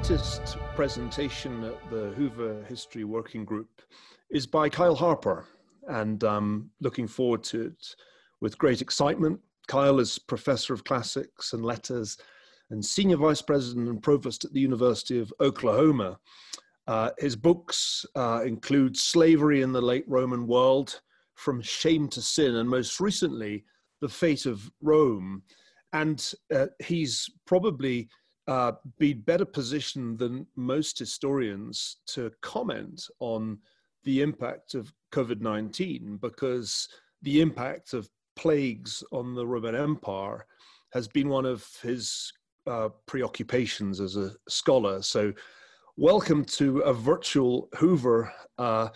latest presentation at the Hoover History Working Group is by Kyle Harper, and I'm looking forward to it with great excitement. Kyle is Professor of Classics and Letters and Senior Vice President and Provost at the University of Oklahoma. Uh, his books uh, include Slavery in the Late Roman World, From Shame to Sin, and most recently, The Fate of Rome. And uh, he's probably uh, be better positioned than most historians to comment on the impact of COVID 19 because the impact of plagues on the Roman Empire has been one of his uh, preoccupations as a scholar. So, welcome to a virtual Hoover, uh,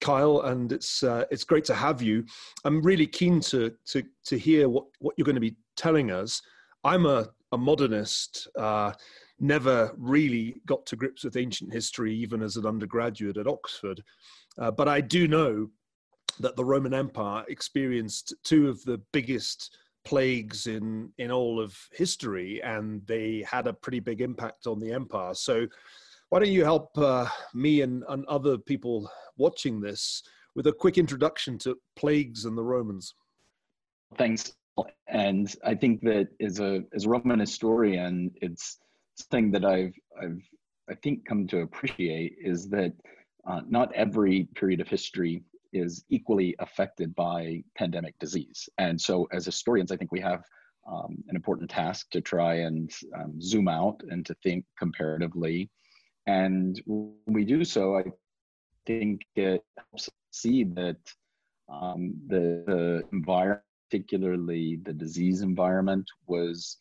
Kyle, and it's uh, it's great to have you. I'm really keen to to to hear what what you're going to be telling us. I'm a a modernist, uh, never really got to grips with ancient history, even as an undergraduate at Oxford. Uh, but I do know that the Roman Empire experienced two of the biggest plagues in in all of history, and they had a pretty big impact on the empire. So, why don't you help uh, me and, and other people watching this with a quick introduction to plagues and the Romans? Thanks and I think that as a as a Roman historian, it's something that I've I've I think come to appreciate is that uh, not every period of history is equally affected by pandemic disease, and so as historians, I think we have um, an important task to try and um, zoom out and to think comparatively, and when we do so, I think it helps see that um, the, the environment particularly the disease environment, was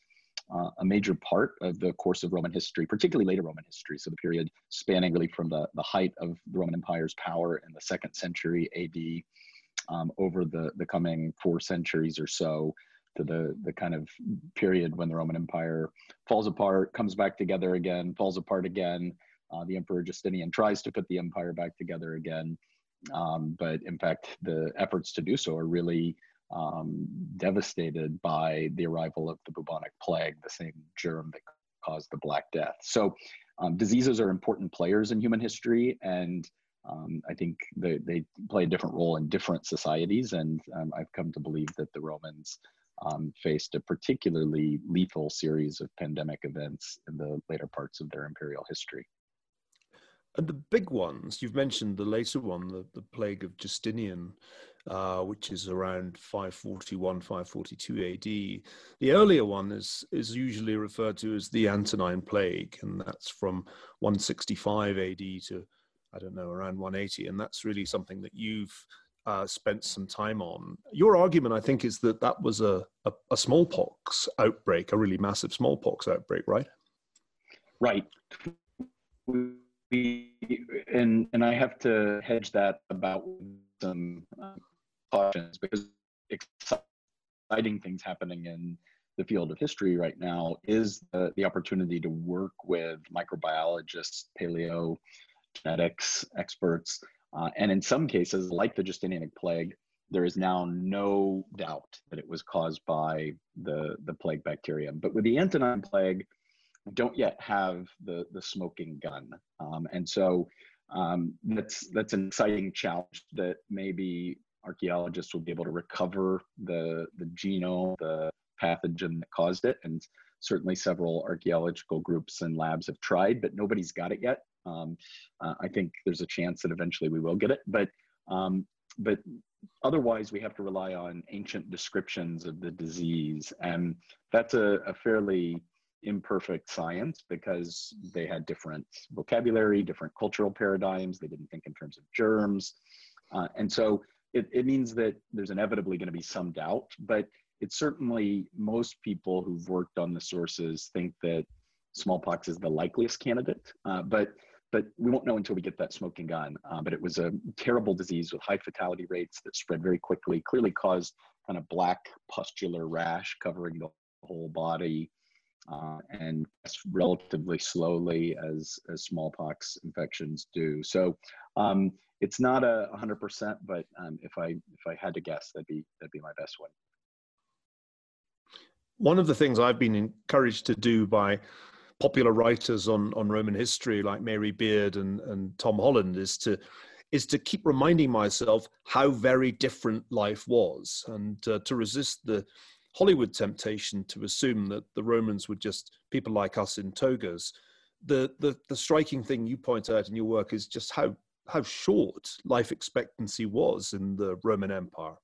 uh, a major part of the course of Roman history, particularly later Roman history. So the period spanning really from the, the height of the Roman Empire's power in the second century AD um, over the, the coming four centuries or so to the, the kind of period when the Roman Empire falls apart, comes back together again, falls apart again. Uh, the Emperor Justinian tries to put the empire back together again. Um, but in fact, the efforts to do so are really um, devastated by the arrival of the bubonic plague, the same germ that caused the Black Death. So, um, diseases are important players in human history, and um, I think they, they play a different role in different societies. And um, I've come to believe that the Romans um, faced a particularly lethal series of pandemic events in the later parts of their imperial history. And the big ones, you've mentioned the later one, the, the plague of Justinian, uh, which is around 541, 542 AD. The earlier one is, is usually referred to as the Antonine Plague, and that's from 165 AD to, I don't know, around 180. And that's really something that you've uh, spent some time on. Your argument, I think, is that that was a, a, a smallpox outbreak, a really massive smallpox outbreak, right? Right. We, and and I have to hedge that about some uh, cautions because exciting things happening in the field of history right now is the, the opportunity to work with microbiologists, paleo genetics experts, uh, and in some cases, like the Justinianic plague, there is now no doubt that it was caused by the, the plague bacterium. But with the Antonine plague, we don't yet have the, the smoking gun. Um, and so um, that's, that's an exciting challenge that maybe archaeologists will be able to recover the, the genome, the pathogen that caused it. And certainly several archaeological groups and labs have tried, but nobody's got it yet. Um, uh, I think there's a chance that eventually we will get it, but um, but otherwise we have to rely on ancient descriptions of the disease, and that's a, a fairly imperfect science because they had different vocabulary, different cultural paradigms. They didn't think in terms of germs, uh, and so it, it means that there's inevitably going to be some doubt, but it's certainly most people who've worked on the sources think that smallpox is the likeliest candidate. Uh, but but we won't know until we get that smoking gun. Uh, but it was a terrible disease with high fatality rates that spread very quickly, clearly caused kind of black pustular rash covering the whole body, uh, and relatively slowly as, as smallpox infections do. So um, it's not a 100%, but um, if I if I had to guess, that'd be that'd be my best one. One of the things I've been encouraged to do by popular writers on on Roman history like Mary Beard and and Tom Holland is to is to keep reminding myself how very different life was and uh, to resist the Hollywood temptation to assume that the Romans were just people like us in togas. The, the, the striking thing you point out in your work is just how, how short life expectancy was in the Roman Empire.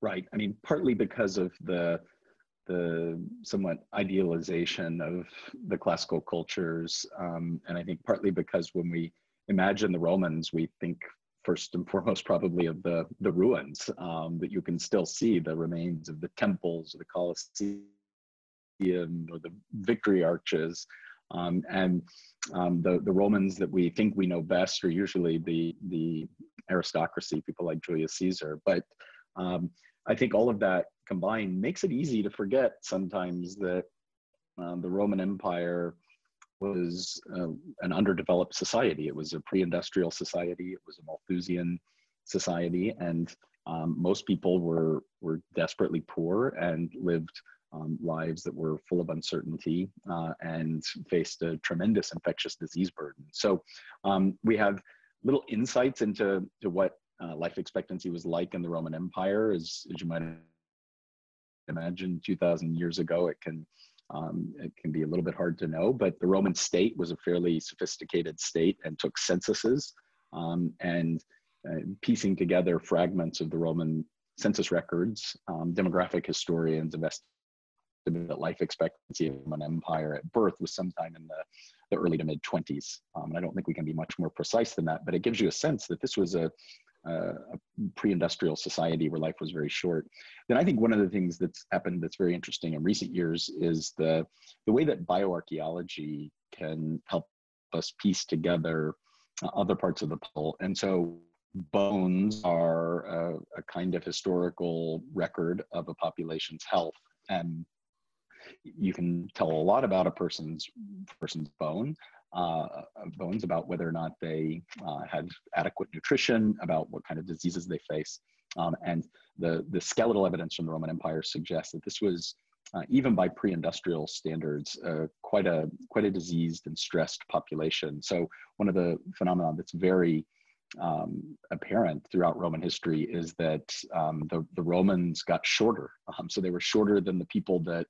Right. I mean, partly because of the the somewhat idealization of the classical cultures, um, and I think partly because when we imagine the Romans, we think first and foremost probably of the the ruins um, that you can still see the remains of the temples, the Colosseum, or the Victory Arches. Um, and um, the, the Romans that we think we know best are usually the, the aristocracy, people like Julius Caesar. But um, I think all of that combined makes it easy to forget sometimes that um, the Roman Empire was uh, an underdeveloped society. It was a pre-industrial society. It was a Malthusian society, and um, most people were were desperately poor and lived um, lives that were full of uncertainty uh, and faced a tremendous infectious disease burden. So um, we have little insights into to what uh, life expectancy was like in the Roman Empire, as, as you might imagine, 2,000 years ago. It can um, it can be a little bit hard to know, but the Roman state was a fairly sophisticated state and took censuses um, and uh, piecing together fragments of the Roman census records. Um, demographic historians estimated that life expectancy of an empire at birth was sometime in the, the early to mid 20s. Um, and I don't think we can be much more precise than that, but it gives you a sense that this was a, uh, a pre-industrial society where life was very short. Then I think one of the things that's happened that's very interesting in recent years is the the way that bioarchaeology can help us piece together other parts of the puzzle. And so bones are a, a kind of historical record of a population's health and you can tell a lot about a person's person's bone uh, bones about whether or not they uh, had adequate nutrition, about what kind of diseases they face. Um, and the, the skeletal evidence from the Roman Empire suggests that this was, uh, even by pre-industrial standards, uh, quite, a, quite a diseased and stressed population. So one of the phenomena that's very um, apparent throughout Roman history is that um, the, the Romans got shorter. Um, so they were shorter than the people that,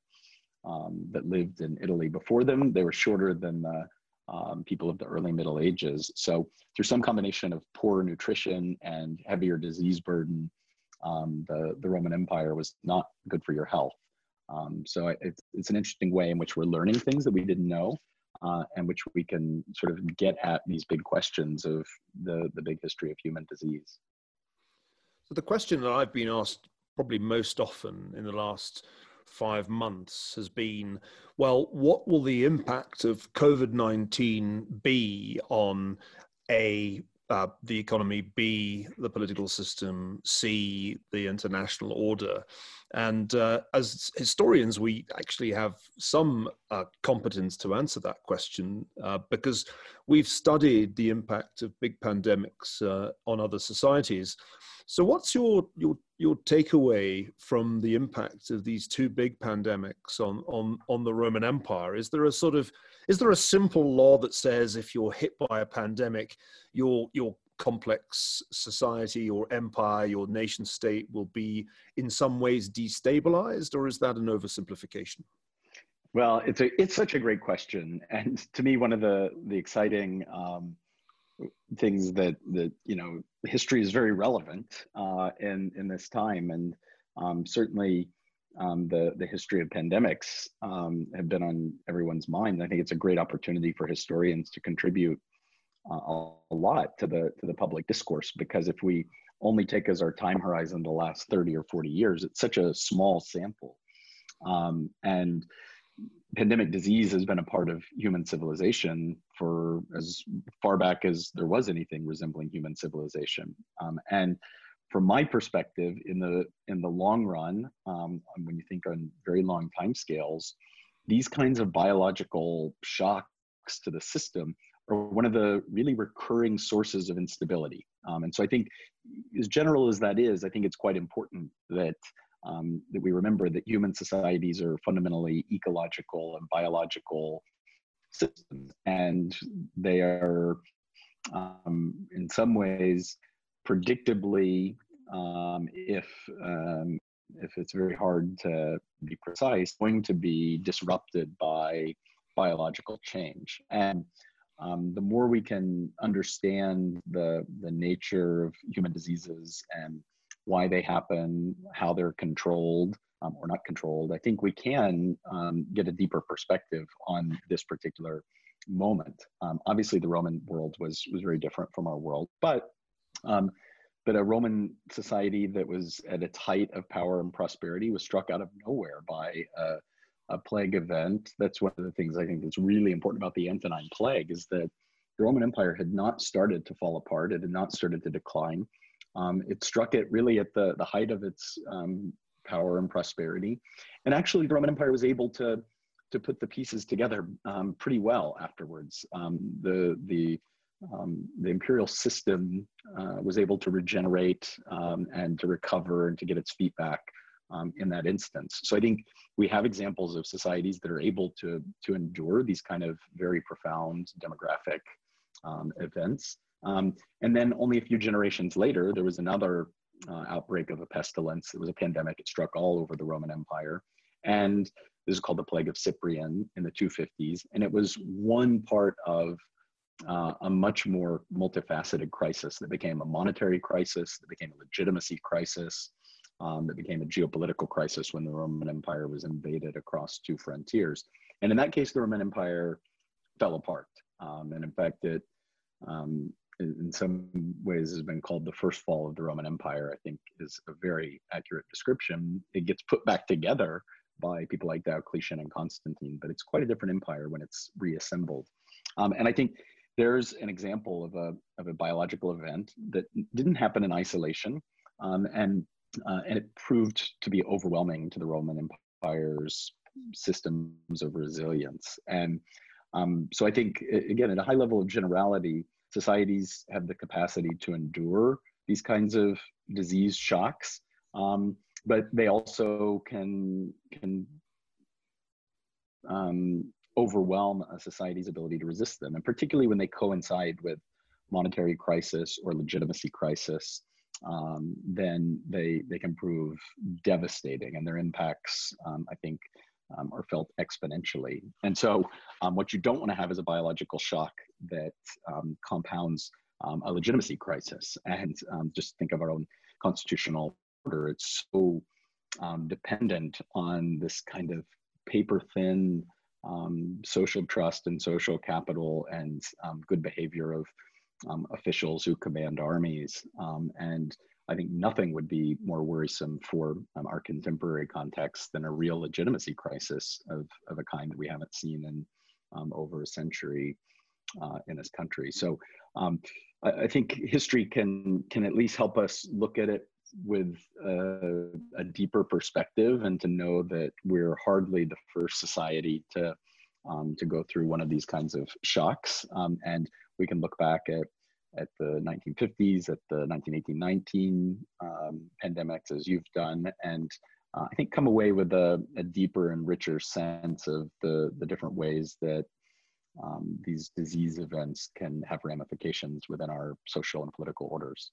um, that lived in Italy before them. They were shorter than the um, people of the early Middle Ages. So through some combination of poor nutrition and heavier disease burden, um, the, the Roman Empire was not good for your health. Um, so it's, it's an interesting way in which we're learning things that we didn't know uh, and which we can sort of get at these big questions of the, the big history of human disease. So the question that I've been asked probably most often in the last five months has been well, what will the impact of COVID 19 be on A, uh, the economy, B, the political system, C, the international order? And uh, as historians, we actually have some uh, competence to answer that question uh, because we've studied the impact of big pandemics uh, on other societies. So, what's your your your takeaway from the impact of these two big pandemics on on on the Roman Empire? Is there a sort of is there a simple law that says if you're hit by a pandemic, your your complex society or empire, your nation state will be in some ways destabilized, or is that an oversimplification? Well, it's a it's such a great question, and to me, one of the the exciting um, things that that you know history is very relevant uh, in in this time, and um, certainly um, the the history of pandemics um, have been on everyone's mind. I think it's a great opportunity for historians to contribute uh, a lot to the to the public discourse because if we only take as our time horizon the last 30 or 40 years, it's such a small sample. Um, and pandemic disease has been a part of human civilization for as far back as there was anything resembling human civilization. Um, and from my perspective, in the in the long run, um, when you think on very long time scales, these kinds of biological shocks to the system are one of the really recurring sources of instability. Um, and so I think, as general as that is, I think it's quite important that um, that we remember that human societies are fundamentally ecological and biological systems, and they are, um, in some ways, predictably, um, if um, if it's very hard to be precise, going to be disrupted by biological change. And um, the more we can understand the the nature of human diseases and why they happen, how they're controlled um, or not controlled, I think we can um, get a deeper perspective on this particular moment. Um, obviously, the Roman world was was very different from our world, but um, but a Roman society that was at its height of power and prosperity was struck out of nowhere by a, a plague event. That's one of the things I think that's really important about the Antonine Plague is that the Roman Empire had not started to fall apart. It had not started to decline. Um, it struck it really at the, the height of its um, power and prosperity. And actually, the Roman Empire was able to, to put the pieces together um, pretty well afterwards. Um, the, the, um, the imperial system uh, was able to regenerate um, and to recover and to get its feet back in that instance. So I think we have examples of societies that are able to, to endure these kind of very profound demographic events. Um, and then only a few generations later, there was another uh, outbreak of a pestilence. It was a pandemic. It struck all over the Roman Empire. And this is called the Plague of Cyprian in the 250s. And it was one part of uh, a much more multifaceted crisis that became a monetary crisis, that became a legitimacy crisis, um, that became a geopolitical crisis when the Roman Empire was invaded across two frontiers. And in that case, the Roman Empire fell apart. Um, and in fact, it um, in some ways has been called the first fall of the Roman Empire, I think is a very accurate description. It gets put back together by people like Diocletian and Constantine, but it's quite a different empire when it's reassembled. Um, and I think there's an example of a, of a biological event that didn't happen in isolation, um, and, uh, and it proved to be overwhelming to the Roman Empire's systems of resilience. And um, so I think, again, at a high level of generality, societies have the capacity to endure these kinds of disease shocks, um, but they also can can um, overwhelm a society's ability to resist them, and particularly when they coincide with monetary crisis or legitimacy crisis, um, then they they can prove devastating, and their impacts, um, I think, um, are felt exponentially. And so, um, what you don't want to have is a biological shock that um, compounds um, a legitimacy crisis. And um, just think of our own constitutional order; it's so um, dependent on this kind of paper thin social trust and social capital and good behavior of officials who command armies and I think nothing would be more worrisome for um, our contemporary context than a real legitimacy crisis of, of a kind that we haven't seen in um, over a century uh, in this country. So um, I, I, think history can can at least help us look at it with a, a, deeper perspective and to know that we're hardly the first society to um, to go through one of these kinds of shocks. Um, and we can look back at at the 1950s, at the 1918-19 um, pandemics, as you've done, and uh, I think come away with a, a, deeper and richer sense of the, the different ways that um, these disease events can have ramifications within our social and political orders.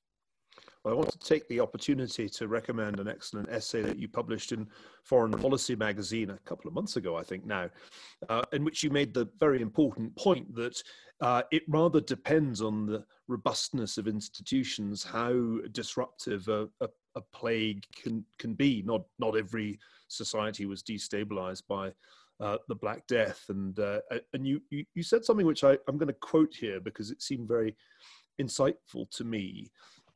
I want to take the opportunity to recommend an excellent essay that you published in Foreign Policy magazine a couple of months ago, I think now, uh, in which you made the very important point that uh, it rather depends on the robustness of institutions how disruptive a, a, a, plague can, can be. Not, not every society was destabilized by uh, the Black Death. And, uh, and you, you, you said something which I, I'm going to quote here because it seemed very insightful to me.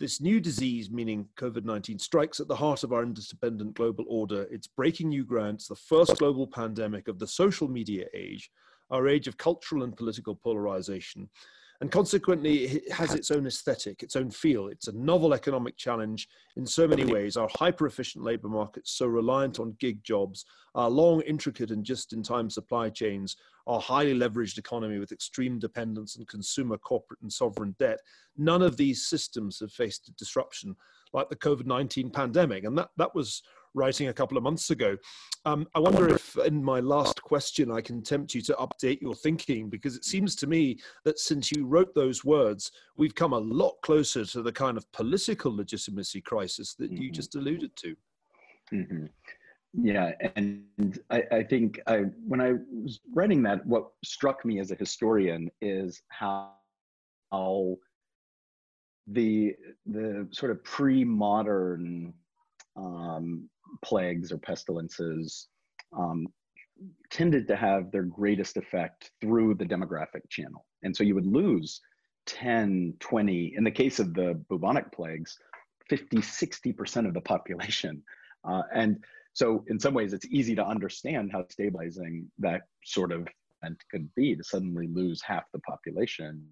This new disease, meaning COVID 19, strikes at the heart of our interdependent global order. It's breaking new ground. It's the first global pandemic of the social media age, our age of cultural and political polarization. And consequently, it has its own aesthetic, its own feel. It's a novel economic challenge in so many ways. Our hyper efficient labor markets, so reliant on gig jobs, our long, intricate, and just in time supply chains, our highly leveraged economy with extreme dependence on consumer, corporate, and sovereign debt, none of these systems have faced a disruption like the COVID 19 pandemic. And that, that was writing a couple of months ago. Um, I wonder if, in my last question, I can tempt you to update your thinking because it seems to me that since you wrote those words, we've come a lot closer to the kind of political legitimacy crisis that you mm-hmm. just alluded to. Mm-hmm. Yeah, and I, I think I, when I was writing that, what struck me as a historian is how, how the the sort of pre-modern um, plagues or pestilences um, tended to have their greatest effect through the demographic channel. And so you would lose 10, 20, in the case of the bubonic plagues, 50, 60% of the population. Uh, and so in some ways, it's easy to understand how stabilizing that sort of event could be to suddenly lose half the population.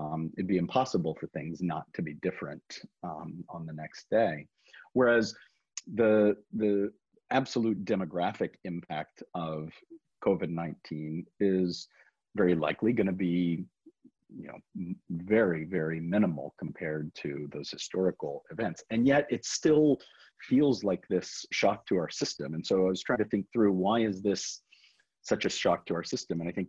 Um, it'd be impossible for things not to be different um, on the next day. Whereas the, the absolute demographic impact of COVID-19 is very likely going to be you know very very minimal compared to those historical events. And yet it still feels like this shock to our system. And so i was trying to think through why is this such a shock to our system? And i think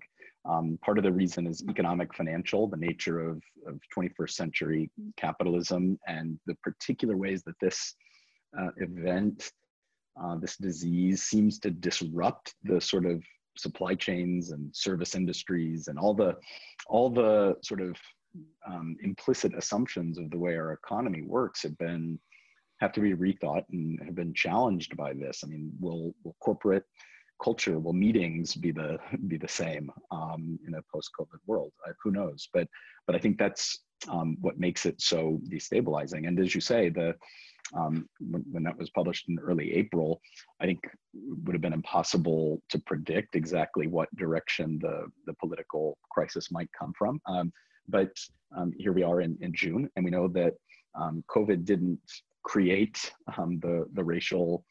um, part of the reason is economic financial the nature of, of 21st century capitalism and the particular ways that this uh, event uh, this disease seems to disrupt the sort of supply chains and service industries and all the all the sort of um, implicit assumptions of the way our economy works have been have to be rethought and have been challenged by this. I mean, will will corporate culture, will meetings be the be the same um, in a post-COVID world? Uh, who knows? But but I think that's um, what makes it so destabilizing. And as you say, the um, when, when, that was published in early April, I think would have been impossible to predict exactly what direction the, the political crisis might come from. Um, but um, here we are in, in June, and we know that um, COVID didn't create the, the racial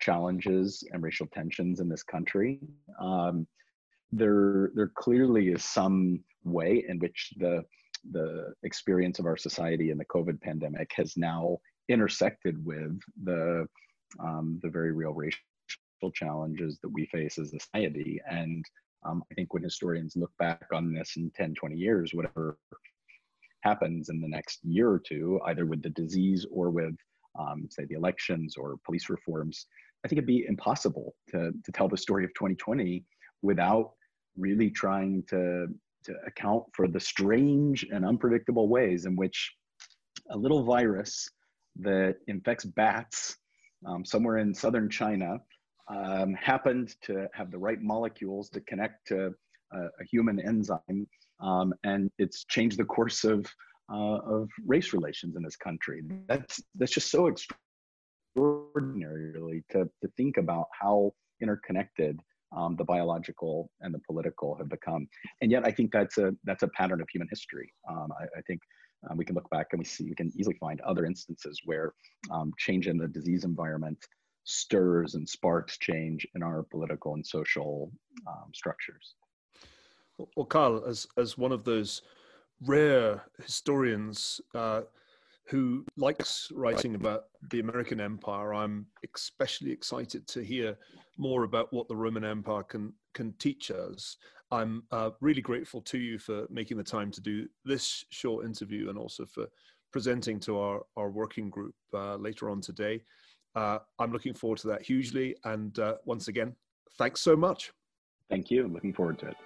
challenges and racial tensions in this country. Um, there, there clearly is some way in which the the experience of our society in the COVID pandemic has now intersected with the um, the very real racial challenges that we face as a society. And um, I think when historians look back on this in 10, 20 years, whatever happens in the next year or two, either with the disease or with, um, say, the elections or police reforms, I think it'd be impossible to, to tell the story of 2020 without really trying to, to account for the strange and unpredictable ways in which a little virus that infects bats um, somewhere in southern China um, happened to have the right molecules to connect to a, a human enzyme, um, and it's changed the course of uh, of race relations in this country. That's that's just so extraordinary, really, to to think about how interconnected um, the biological and the political have become. And yet, I think that's a that's a pattern of human history. Um, I, I, think um, we can look back and we see we can easily find other instances where um, change in the disease environment stirs and sparks change in our political and social um, structures. Well, Kyle, as as one of those rare historians uh, who likes writing about the American Empire, I'm especially excited to hear more about what the Roman Empire can can teach us. I'm uh, really grateful to you for making the time to do this short interview and also for presenting to our, our working group uh, later on today. Uh, I'm looking forward to that hugely. And uh, once again, thanks so much. Thank you. I'm Looking forward to it.